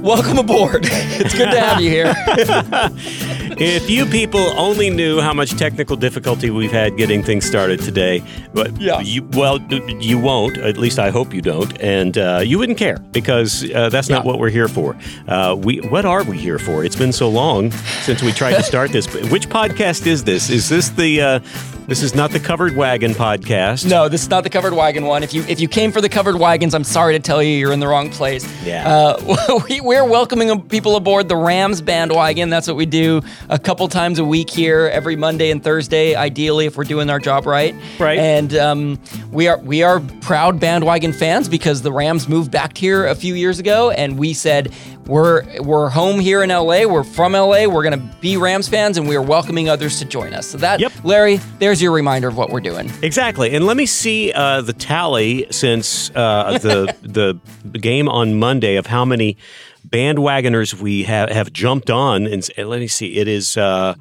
Welcome aboard. It's good to have you here. If you people only knew how much technical difficulty we've had getting things started today, but Yeah. you, well, you won't. At least I hope you don't, and uh, you wouldn't care because uh, that's not what we're here for. Uh, we, what are we here for? It's been so long since we tried to start this. Which podcast is this? Is this the? This is not the Covered Wagon podcast. No, this is not the covered wagon one. If you if you came for the covered wagons, I'm sorry to tell you, you're in the wrong place. Yeah. Uh, we, we're welcoming people aboard the Rams bandwagon. That's what we do a couple times a week here, every Monday and Thursday. Ideally, if we're doing our job right. Right. And um, we are we are proud bandwagon fans because the Rams moved back here a few years ago, and we said we're we're home here in LA. We're from LA. We're gonna be Rams fans, and we are welcoming others to join us. So that, Yep. Larry, there's your reminder of what we're doing. Exactly, and let me see uh, the tally since uh, the the game on Monday of how many bandwagoners we have have jumped on. And s- let me see, it is uh,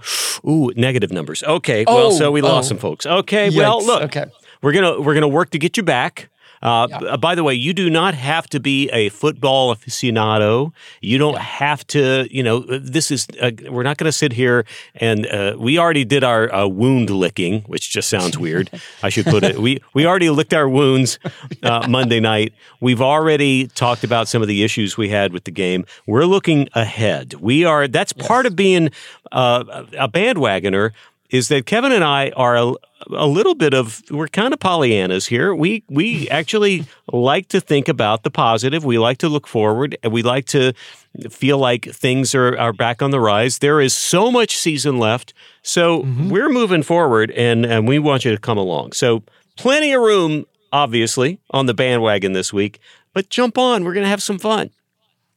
ooh negative numbers. Okay, oh, well, so we lost oh. some folks. Okay, well, look, Okay. we're gonna we're gonna work to get you back. Uh, b- By the way, you do not have to be a football aficionado. You don't have to, you know, this is, uh, we're not going to sit here and uh, we already did our uh, wound licking, which just sounds weird. I should put it. We, we already licked our wounds uh, Monday night. We've already talked about some of the issues we had with the game. We're looking ahead. We are, that's part of being uh, a bandwagoner is that Kevin and I are a, a little bit of we're kind of Pollyannas here. We we actually like to think about the positive. We like to look forward, and we like to feel like things are are back on the rise. There is so much season left, so mm-hmm. we're moving forward, and and we want you to come along. So plenty of room, obviously, on the bandwagon this week. But jump on. We're gonna have some fun.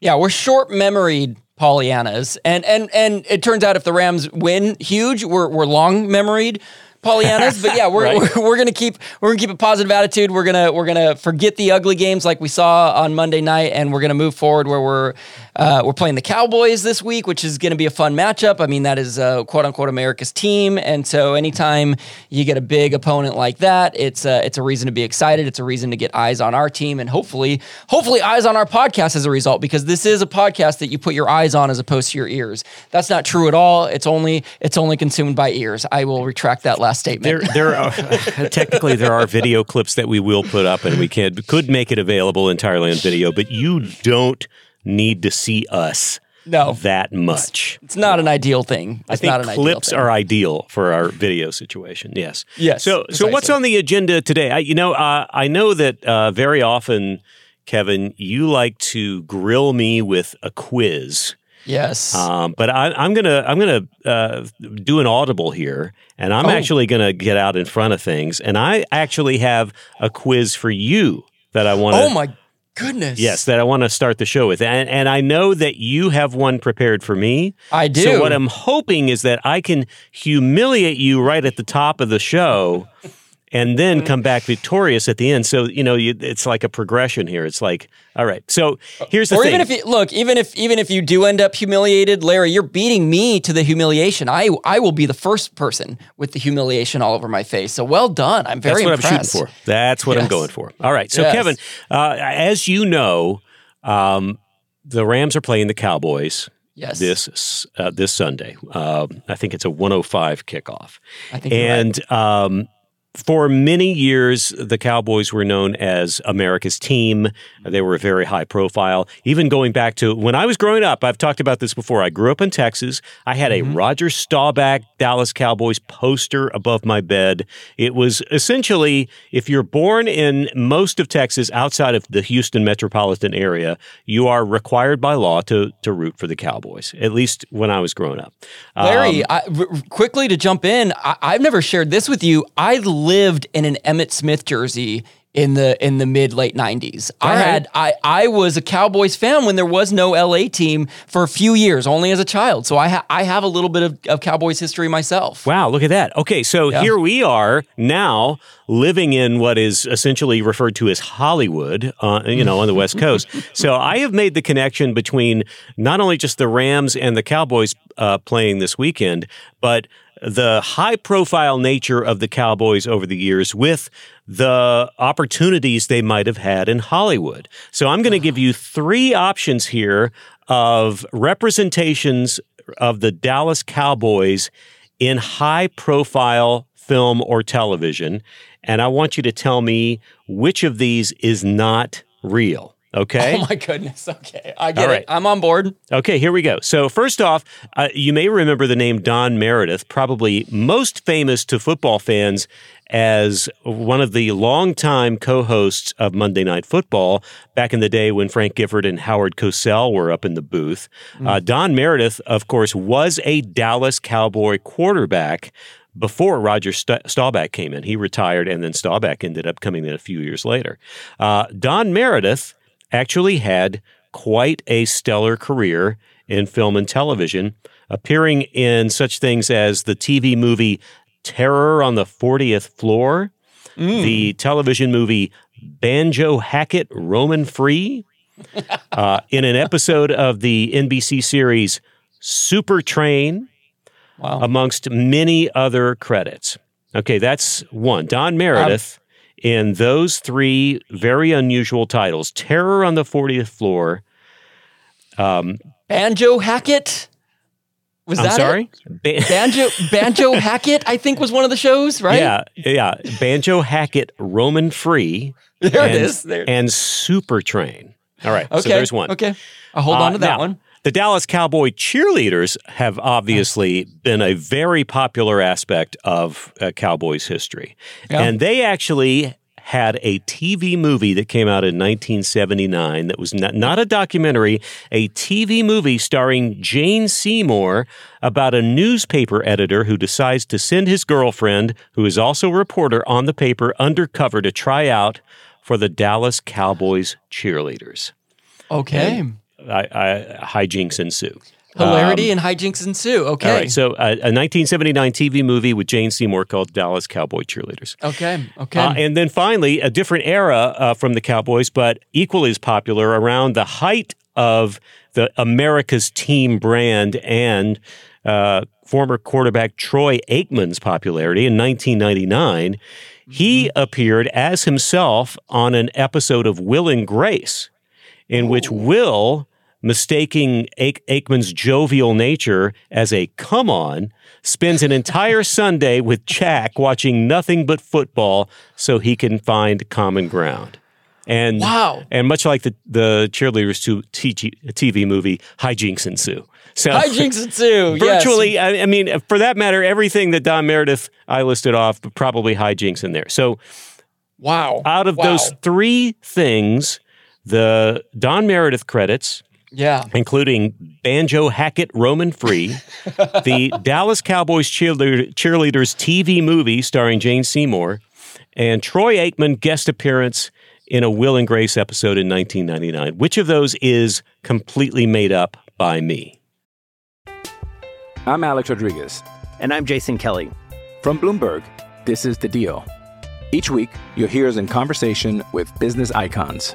Yeah, we're short memoried Pollyannas, and and and it turns out if the Rams win huge, we're we're long memoried Pollyannas. But yeah, we're, Right. we're we're gonna keep we're gonna keep a positive attitude. We're gonna we're gonna forget the ugly games like we saw on Monday night, and we're gonna move forward where we're uh, we're playing the Cowboys this week, which is gonna be a fun matchup. I mean, that is uh, quote unquote America's team, and so anytime you get a big opponent like that, it's a, it's a reason to be excited. It's a reason to get eyes on our team, and hopefully hopefully eyes on our podcast as a result, because this is a podcast that you put your eyes on as opposed to your ears. That's not true at all. It's only it's only consumed by ears. I will retract that last statement. There, there are technically there are video clips that we will put up, and we can could make it available entirely on video. But you don't need to see us No. that much. It's not an ideal thing. I think not an ideal clips thing. are ideal for our video situation. Yes. Yes, So, so what's on the agenda today? I, you know, uh, I know that uh, very often, Kevin, you like to grill me with a quiz. Yes. Um, but I, I'm gonna I'm gonna uh, do an audible here, and I'm Oh. actually gonna get out in front of things, and I actually have a quiz for you that I want to. oh my goodness. Yes, that I want to start the show with, and and I know that you have one prepared for me. I do. So what I'm hoping is that I can humiliate you right at the top of the show. And then come back victorious at the end. So you know, you, it's like a progression here. It's like, all right. So here's the or thing. even if you look, even if even if you do end up humiliated, Larry, you're beating me to the humiliation. I I will be the first person with the humiliation all over my face. So well done. I'm very That's what impressed. I'm shooting for. That's what I'm going for. All right. So Yes. Kevin, uh, as you know, um, the Rams are playing the Cowboys. Yes. This uh, this Sunday, uh, I think it's a 105 kickoff, I think you're right. and um, for many years, the Cowboys were known as America's team. They were very high profile. Even going back to when I was growing up, I've talked about this before. I grew up in Texas. I had Mm-hmm. a Roger Staubach Dallas Cowboys poster above my bed. It was essentially if you're born in most of Texas outside of the Houston metropolitan area, you are required by law to to root for the Cowboys. At least when I was growing up. Larry, Um, I, r- quickly to jump in, I, I've never shared this with you. I lived in an Emmitt Smith jersey in the in the mid late '90s. I right. had I I was a Cowboys fan when there was no LA team for a few years, only as a child. So I ha- I have a little bit of, of Cowboys history myself. Wow, look at that. Okay, so Yeah. here we are now living in what is essentially referred to as Hollywood, uh, you know, on the West Coast. So I have made the connection between not only just the Rams and the Cowboys uh, playing this weekend, but the high profile nature of the Cowboys over the years with the opportunities they might have had in Hollywood. So I'm going to give you three options here of representations of the Dallas Cowboys in high profile film or television. And I want you to tell me which of these is not real. Okay. Oh my goodness. Okay, I get All it. I'm on board. Okay, here we go. So, first off, uh, you may remember the name Don Meredith, probably most famous to football fans as one of the longtime co hosts of Monday Night Football back in the day when Frank Gifford and Howard Cosell were up in the booth. Uh, Don Meredith, of course, was a Dallas Cowboy quarterback before Roger Sta- Staubach came in. He retired, and then Staubach ended up coming in a few years later. Uh, Don Meredith actually had quite a stellar career in film and television, appearing in such things as the TV movie Terror on the 40th Floor, the television movie Banjo Hackett Roamin' Free, uh, in an episode of the NBC series Supertrain, Wow. amongst many other credits. Okay, that's one. Don Meredith in those three very unusual titles Terror on the 40th Floor. Um, Banjo Hackett. Was I'm that sorry? it? Ba- Banjo Banjo Hackett, I think was one of the shows, right? Yeah, yeah. Banjo Hackett Roamin' Free. There and, it is. There. And Supertrain. All right, okay. so there's one. Okay. I'll hold Uh, on to that now, one. The Dallas Cowboy cheerleaders have obviously been a very popular aspect of uh, Cowboys history. Yeah. And they actually had a TV movie that came out in 1979 that was not, not a documentary, a TV movie starring Jane Seymour about a newspaper editor who decides to send his girlfriend, who is also a reporter on the paper, undercover to try out for the Dallas Cowboys cheerleaders. Okay. I, I, hijinks ensue. Hilarity and hijinks ensue. Okay. Um, All right, so uh, a 1979 TV movie with Jane Seymour called Dallas Cowboy Cheerleaders. okay. Okay. Uh, and then finally, a different era uh, from the Cowboys, but equally as popular around the height of the America's Team brand and uh, former quarterback Troy Aikman's popularity in 1999. He appeared as himself on an episode of Will and Grace, in which Will, mistaking Aik- Aikman's jovial nature as a come on, spends an entire Sunday with Jack watching nothing but football so he can find common ground. And Wow. and much like the the cheerleaders to TG TV movie, hijinks ensue. So hijinks ensue. yes. virtually, I, I mean, for that matter, everything that Don Meredith I listed off, probably hijinks in there. So Wow. out of Wow. those three things, the Don Meredith credits, Yeah. including Banjo Hackett Roamin' Free, the Dallas Cowboys cheerleader, cheerleaders TV movie starring Jane Seymour, and Troy Aikman guest appearance in a Will and Grace episode in 1999. Which of those is completely made up by me? I'm Alex Rodriguez. And I'm Jason Kelly. From Bloomberg, this is The Deal. Each week, you'll hear us in conversation with business icons.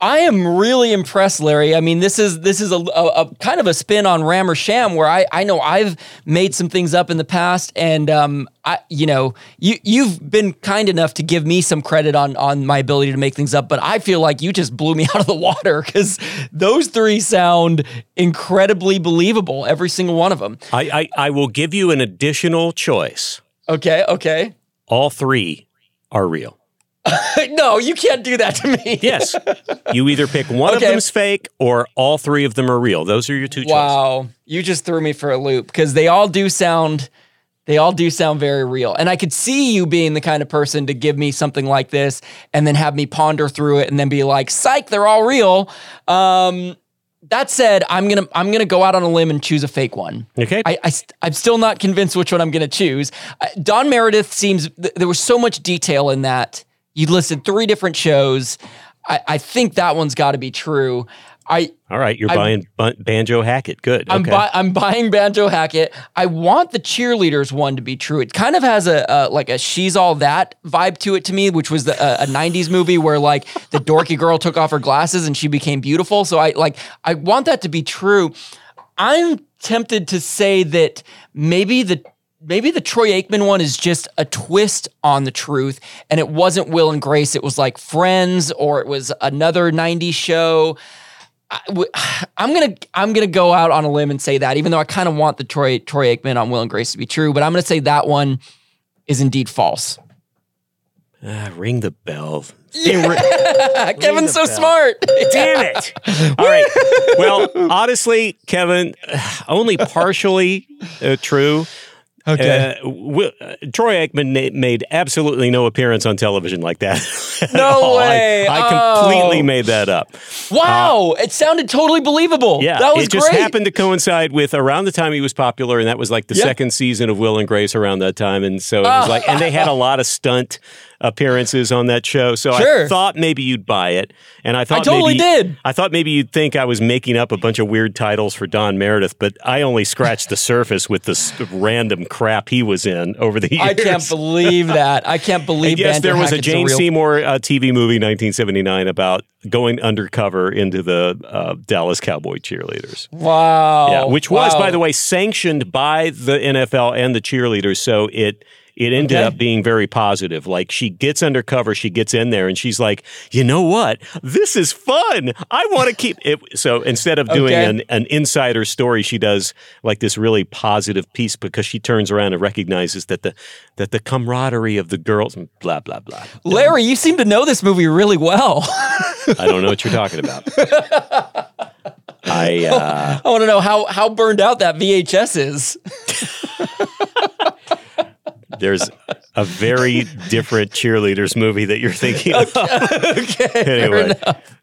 I am really impressed, Larry. I mean, this is this is a, a, a kind of a spin on Ram or Sham, where I I know I've made some things up in the past, and um, I you know you you've been kind enough to give me some credit on on my ability to make things up, but I feel like you just blew me out of the water because those three sound incredibly believable, every single one of them. I, I, I will give you an additional choice. Okay, okay. All three are real. no, you can't do that to me. Yes. you either pick one of them's fake or all three of them are real. Those are your two choices. Wow, you just threw me for a loop because they all do sound they all do sound very real. And I could see you being the kind of person to give me something like this and then have me ponder through it and then be like, "Psych, they're all real." Um that said, I'm gonna I'm gonna go out on a limb and choose a fake one. Okay. I, I I'm still not convinced which one I'm gonna choose. Uh, Don Meredith seems th- there was so much detail in that. You listed three different shows. I, I think that one's got to be true. I all right. You're I'm- buying Banjo Hackett. Good. I'm, okay. buy, I'm buying Banjo Hackett. I want the cheerleaders one to be true. It kind of has a, a like a she's all that vibe to it to me, which was the, a, a '90s movie where like the dorky girl took off her glasses and she became beautiful. So I like I want that to be true. I'm tempted to say that maybe the maybe the Troy Aikman one is just a twist on the truth, and it wasn't Will and Grace. It was like Friends, or it was another '90s show. I, I'm gonna I'm gonna go out on a limb and say that, even though I kind of want the Troy Troy Aikman on Will and Grace to be true, but I'm gonna say that one is indeed false. Ah, ring the bell. Kevin's so smart. Damn it. All right. Well, honestly, Kevin, only partially uh, true. Okay. Uh, Wi- uh, Troy Aikman na- made absolutely no appearance on television like that. No all. I- way. I, completely Oh. made that up. wow, it sounded totally believable. Yeah, that was great. it just great. happened to coincide with around the time he was popular, and that was like the Yeah. second season of Will and Grace around that time, and so it was like, and they had a lot of stunt appearances on that show. So I thought maybe you'd buy it, and I thought totally maybe, did. I thought maybe you'd think I was making up a bunch of weird titles for Don Meredith, but I only scratched the surface with this random crap he was in over the years. I can't believe that. I can't believe. Yes, there was a Hackett's Jane real- Seymour uh, TV movie, 1979, about going undercover into the uh, Dallas Cowboy cheerleaders. Wow. Yeah, which was, Wow. by the way, sanctioned by the NFL and the cheerleaders. So it it ended Okay. up being very positive. Like she gets undercover, she gets in there, and she's like, you know what? This is fun. I want to keep it. So instead of doing Okay. an, an insider story, she does like this really positive piece because she turns around and recognizes that the that the camaraderie of the girls, blah blah blah. Larry, you seem to know this movie really well. I don't know what you're talking about. I uh, I want to know how how burned out that VHS is. There's a very different cheerleaders movie that you're thinking of. okay. anyway,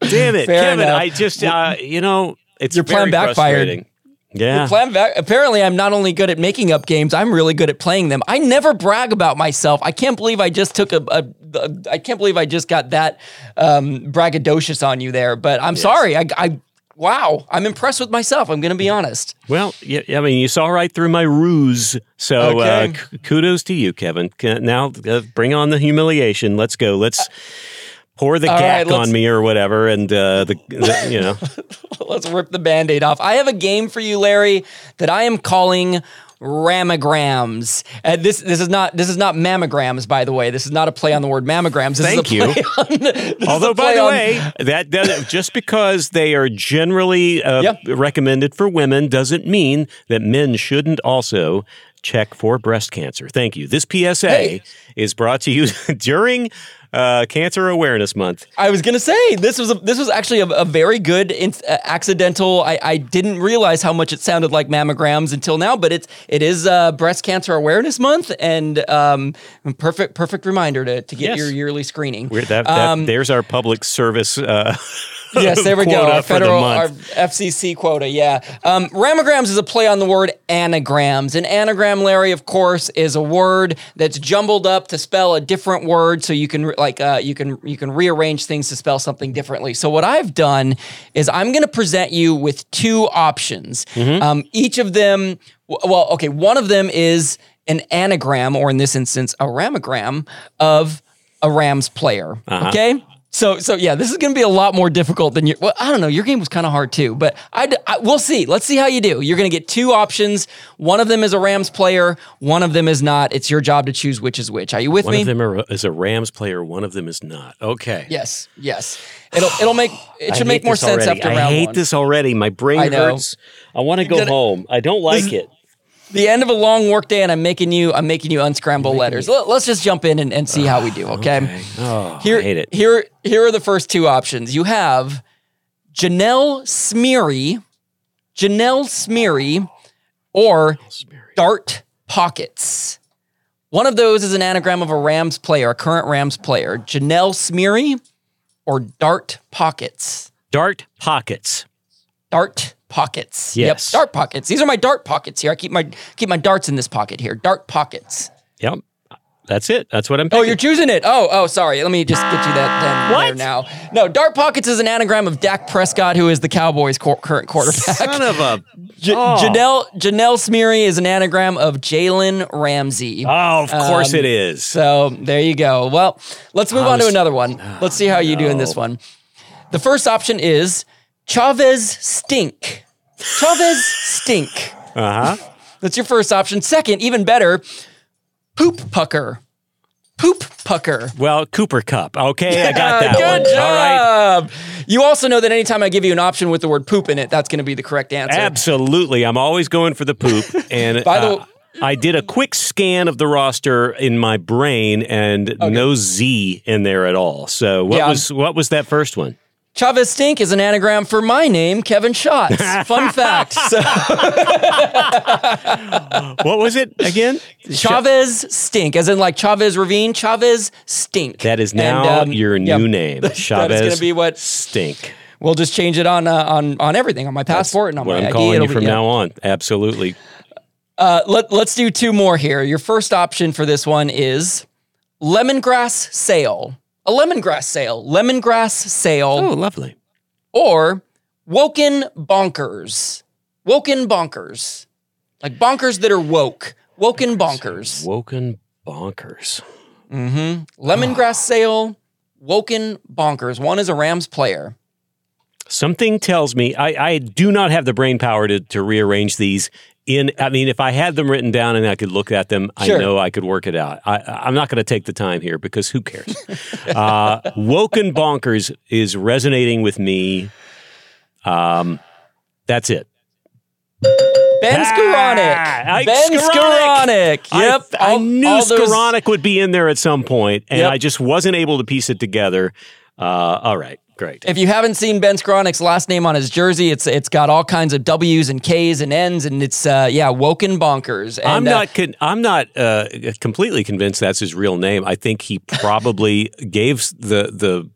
damn it, Fair Kevin. enough. I just uh, you know it's Your plan backfired. Yeah. Plan back. Apparently, I'm not only good at making up games, I'm really good at playing them. I never brag about myself. I can't believe I just took a. a, a I can't believe I just got that um, braggadocious on you there. But I'm sorry. I, I. Wow. I'm impressed with myself. I'm going to be honest. Well, yeah, I mean, you saw right through my ruse. So uh, k- kudos to you, Kevin. Now uh, bring on the humiliation. Let's go. Let's pour the right, gack let's- on me or whatever, and uh, the, the you know. Let's rip the band aid off. I have a game for you, Larry, that I am calling Rammograms. Uh, this this is not this is not mammograms, by the way. This is not a play on the word mammograms. This Thank you. on, this is a Although, by the on- way, that does, just because they are generally uh, Yep. recommended for women doesn't mean that men shouldn't also check for breast cancer. Thank you. This PSA Hey. is brought to you during uh, Cancer Awareness Month. I was gonna say this was a, this was actually a, a very good in, uh, accidental. I, I didn't realize how much it sounded like mammograms until now, but it's it is uh, Breast Cancer Awareness Month and um, perfect perfect reminder to, to get Yes. your yearly screening. That, that, Um, there's our public service uh, Yes, there we go. Our federal, our. FCC quota. Yeah. Um, ramograms is a play on the word anagrams. An anagram, Larry, of course, is a word that's jumbled up to spell a different word, so you can like uh, you can you can rearrange things to spell something differently. So what I've done is I'm going to present you with two options. Mm-hmm. Um, each of them, well, okay, one of them is an anagram, or in this instance, a ramogram of a Rams player. Uh-huh. Okay. So, so yeah, this is going to be a lot more difficult than your. Well, I don't know. Your game was kind of hard too, but I, I- we'll see. Let's see how you do. You're going to get two options. One of them is a Rams player. One of them is not. It's your job to choose which is which. Are you with One me? One of them are, is a Rams player. One of them is not. Okay. yes, yes. It'll it'll make it should make more this sense already. after I round hate this already. My brain I know. hurts. I want to go gonna- home. I don't like it. The end of a long work day, and I'm making you I'm making you unscramble letters. Let, us just jump in and, and see how we do. Ah, okay. Oh, Here, I hate it. Here, here are the first two options. You have Janelle Smeary, Janelle Smeary, or Dart Pockets. One of those is an anagram of a Rams player, a current Rams player. Janelle Smeary or Dart Pockets. Dart pockets. Dart Pockets. Yes. Yep, Dart Pockets. These are my dart pockets here. I keep my keep my darts in this pocket here. Dart Pockets. Yep. That's it. That's what I'm Oh, you're choosing it. Oh, oh, sorry. Let me just get you that then What? there now. No, Dart Pockets is an anagram of Dak Prescott, who is the Cowboys' cor- current quarterback. Son of a. J- Oh. Janelle Janelle Smeary is an anagram of Jalen Ramsey. Oh, of course Um, it is. So there you go. Well, let's move I on to another one. Let's see how you do in this one. The first option is Chavez Stink. Chavez Stink. Uh huh. That's your first option. Second, even better, Poop Pucker. Poop Pucker. Well, Cooper Kupp. Okay, I got that Good one. All right. job. You also know that anytime I give you an option with the word poop in it, that's going to be the correct answer. Absolutely. I'm always going for the poop. And By the uh, I did a quick scan of the roster in my brain and no Z in there at all. So what Yeah. was what was that first one? Chavez Stink is an anagram for my name, Kevin Schatz. Fun fact. So, What was it again? Chavez Stink, as in like Chavez Ravine, Chavez Stink. That is And, now um, your yeah, new name. that is Chavez. gonna be what- stink. We'll just change it on uh, on on everything, on my passport and on what my I'm ID. calling It'll you be- from yeah. now on. Absolutely. Uh, let, let's do two more here. Your first option for this one is lemongrass sale. A lemongrass sale. Lemongrass sale. Oh, lovely. or woken bonkers. Woken bonkers. Like bonkers that are woke. Woken bonkers. Woken bonkers. Mm-hmm. Lemongrass sale, woken bonkers. One is a Rams player. Something tells me I, I do not have the brain power to, to rearrange these in I mean if I had them written down and I could look at them, Sure. I know I could work it out. I, I'm not going to take the time here because who cares? uh, Woken bonkers is resonating with me. Um, that's it. Ben Ah, Ben. Skowronek. Yep. I, I knew all those- Skowronek would be in there at some point, and Yep. I just wasn't able to piece it together. Uh, all right, great. If you haven't seen Ben Skowronek's last name on his jersey, it's it's got all kinds of W's and K's and N's, and it's uh, yeah, woken bonkers. And, I'm uh, not. Con- I'm not uh, completely convinced that's his real name. I think he probably gave the the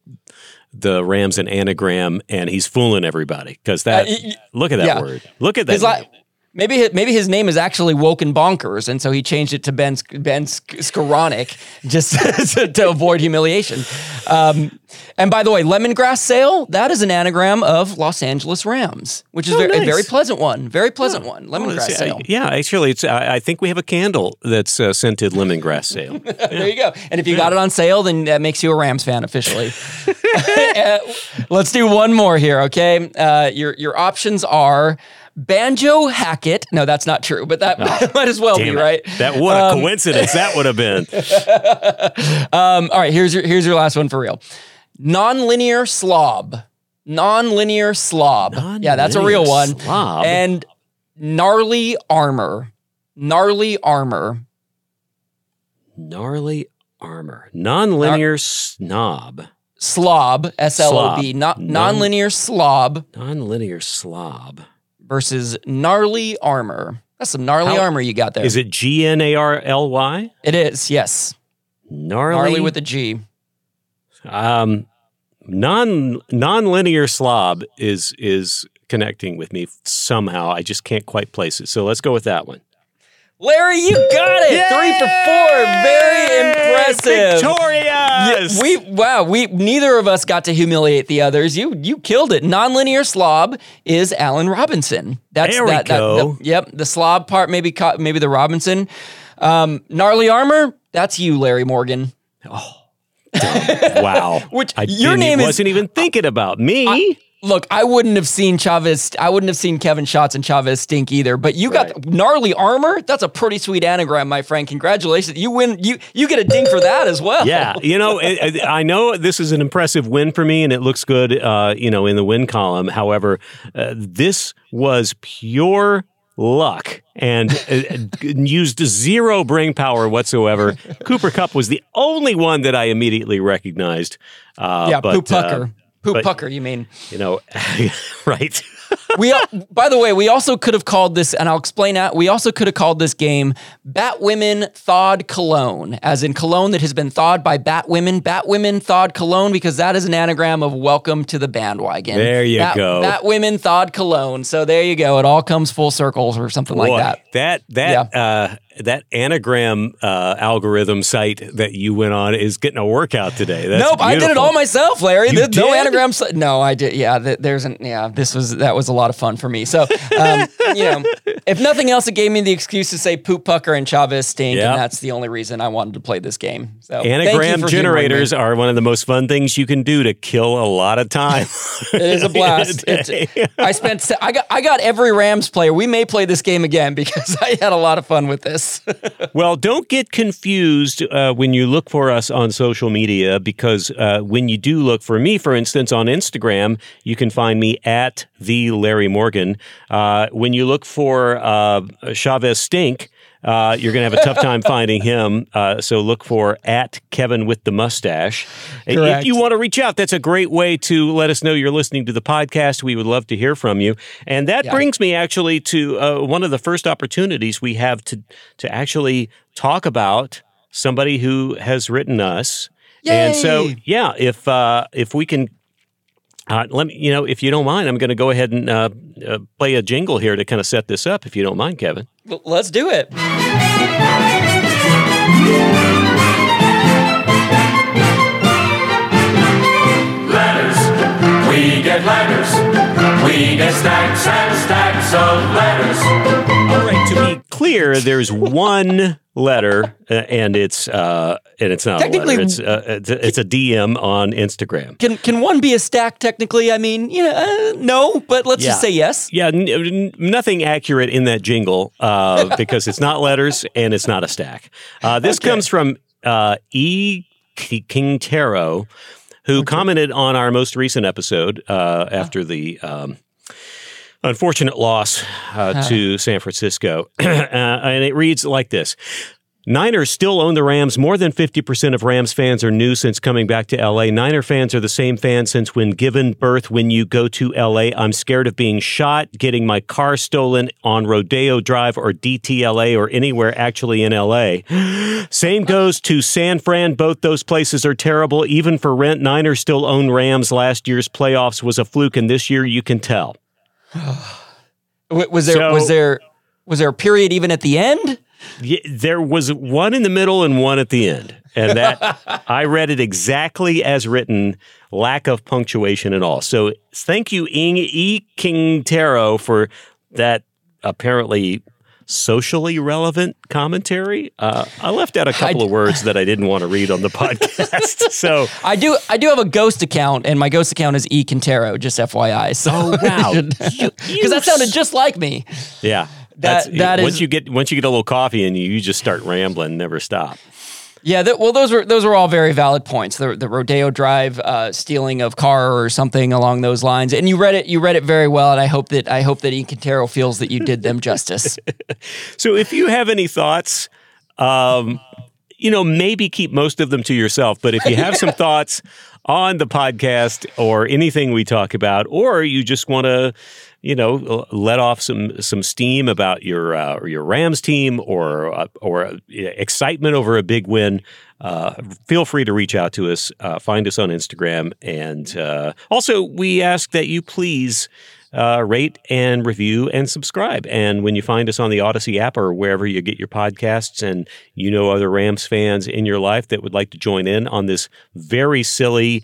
the Rams an anagram, and he's fooling everybody because that. Uh, look at that yeah. word. Look at that. His la- name. maybe his, maybe his name is actually Woken Bonkers, and so he changed it to Ben Ben Sk- Skowronek just to, to avoid humiliation. Um, and by the way, lemongrass sale that is an anagram of Los Angeles Rams, which is Oh, very, a very pleasant one, very pleasant one. Lemongrass it's- sale. uh, yeah, actually, it's. I, I think we have a candle that's uh, scented lemongrass sale. There you go. And if you got it on sale, then that makes you a Rams fan officially. Uh, let's do one more here, okay? Uh, your your options are Banjo Hackett. No, that's not true, but that might as well be it. right. That what a Um, coincidence that would have been. Um, all right, here's your here's your last one for real. Nonlinear slob. Nonlinear slob. yeah, that's a real one. slob. And gnarly armor. Gnarly armor. Gnarly armor. Nonlinear snob. Slob. S L O B. Not Non- nonlinear slob Nonlinear slob. Versus gnarly armor. That's some gnarly How- armor you got there. Is it G N A R L Y? It is. Yes. Gnarly. Gnarly with a G. Um, non non-linear slob is is connecting with me somehow. I just can't quite place it. So let's go with that one. Larry, you got it. Three for four. Very impressive. Victorious. Yeah, we wow. We neither of us got to humiliate the others. You you killed it. Nonlinear slob is Allen Robinson. That's There we that, that- go. the- yep. The slob part maybe caught maybe the Robinson. Um, gnarly armor. That's you, Larry Morgan. Oh. Wow. Which I your name wasn't even thinking about me. Look, I wouldn't have seen Chavez. I wouldn't have seen Kevin Schatz and Chavez stink either. But you got gnarly armor. That's a pretty sweet anagram, my friend. Congratulations. You win. You you get a ding for that as well. yeah, you know, I, I know this is an impressive win for me, and it looks good, uh, you know, in the win column. However, uh, this was pure luck and uh, used zero brain power whatsoever. Cooper Kupp was the only one that I immediately recognized. Uh, yeah. but, poop pucker. Poop but- pucker. You mean? you know, right? We by the way, we also could have called this, and I'll explain that. We also could have called this game Batwomen Thawed Cologne, as in cologne that has been thawed by Batwomen. Batwomen Thawed Cologne, because that is an anagram of welcome to the bandwagon. There you Bat- go. Batwomen Thawed Cologne. So there you go. It all comes full circles or something like Boy, that. That that uh, that anagram uh, algorithm site that you went on is getting a workout today. That's nope, I did it all myself, Larry. You no did? anagram. No, I did. Yeah, th- there's an. Yeah, this was that was a lot of fun for me. So, um, you know, if nothing else, it gave me the excuse to say poop pucker and Chavez stink, Yep. and that's the only reason I wanted to play this game. So, Anagram generators are one of the most fun things you can do to kill a lot of time. It is a blast. in a It's, day. I spent. I got. I got every Rams player. We may play this game again because I had a lot of fun with this. well, don't get confused uh, when you look for us on social media because uh, when you do look for me, for instance, on Instagram, you can find me at the Larry Morgan. Uh, when you look for uh, Chavez Stink, uh, you're going to have a tough time finding him. Uh, so look for at Kevin with the mustache. If you want to reach out, that's a great way to let us know you're listening to the podcast. We would love to hear from you. And that Yeah. brings me actually to uh, one of the first opportunities we have to to actually talk about somebody who has written us. And so, yeah, if uh, if we can. Uh, let me, you know, if you don't mind, I'm going to go ahead and uh, uh, play a jingle here to kind of set this up. If you don't mind, Kevin. Well, Let's do it. Letters. We get letters. We get stacks and stacks of letters. All right, to be clear, there's one letter, uh, and it's uh, and it's not a Technically- letter. It's uh, it's, a, it's a DM on Instagram. Can can one be a stack technically? I mean, you know, uh, no, but let's just say yes. Yeah, n- n- nothing accurate in that jingle uh, because it's not letters and it's not a stack. Uh, this comes from uh, E. King Taro, who commented on our most recent episode uh, after the. Um, Unfortunate loss uh, to San Francisco. uh, and it reads like this Niners still own the Rams. More than 50% of Rams fans are new since coming back to LA. Niner fans are the same fans since when given birth. When you go to LA, I'm scared of being shot, getting my car stolen on Rodeo Drive or DTLA or anywhere actually in LA. Same goes to San Fran. Both those places are terrible. Even for rent, Niners still own Rams. Last year's playoffs was a fluke, and this year you can tell. Was there So- was there was there a period even at the end? Yeah, there was one in the middle and one at the end. And that I read it exactly as written, lack of punctuation at all. So thank you, Ing E. King Taro, for that apparently socially relevant commentary. Uh, I left out a couple of words that I didn't want to read on the podcast. so I do I do have a ghost account, and my ghost account is E Quintero, just FYI. So Oh, wow. because that sounded just like me. yeah. That- that once is- you get once you get a little coffee and you, you just start rambling, never stop. Yeah, well, those were those were all very valid points. The the Rodeo Drive uh, stealing of car or something along those lines, and you read it you read it very well, and I hope that I hope that Quintero feels that you did them justice. So if you have any thoughts, um, you know, maybe keep most of them to yourself. But if you have some thoughts on the podcast or anything we talk about, or you just want to, you know, let off some some steam about your uh, or your Rams team or uh, or uh, excitement over a big win, uh, feel free to reach out to us. Uh, find us on Instagram, and uh, also we ask that you please. Uh, rate and review and subscribe. And when you find us on the Audacy app or wherever you get your podcasts, and you know other Rams fans in your life that would like to join in on this very silly,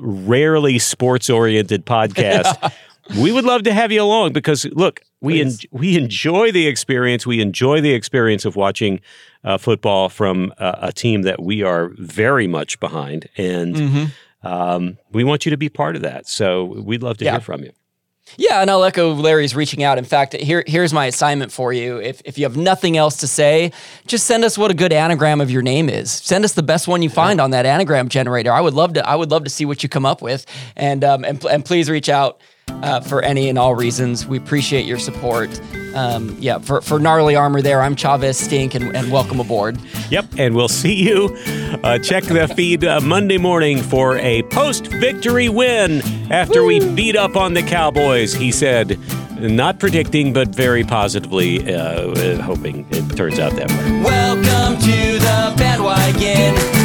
rarely sports oriented podcast, we would love to have you along because look, we en- we enjoy the experience. We enjoy the experience of watching uh, football from uh, a team that we are very much behind, and Mm-hmm. um, we want you to be part of that. So we'd love to Yeah. hear from you. Yeah, and I'll echo Larry's reaching out. In fact, here here's my assignment for you. If if you have nothing else to say, just send us what a good anagram of your name is. Send us the best one you find on that anagram generator. I would love to I would love to see what you come up with, and um, and, and please reach out uh, for any and all reasons. We appreciate your support. Um, yeah, for for gnarly armor there, I'm Chavez Stink, and, and welcome aboard. Yep, and we'll see you. Uh, check the feed uh, Monday morning for a post victory win after we beat up on the Cowboys. He said, not predicting, but very positively uh, uh, hoping it turns out that way. Welcome to the bandwagon.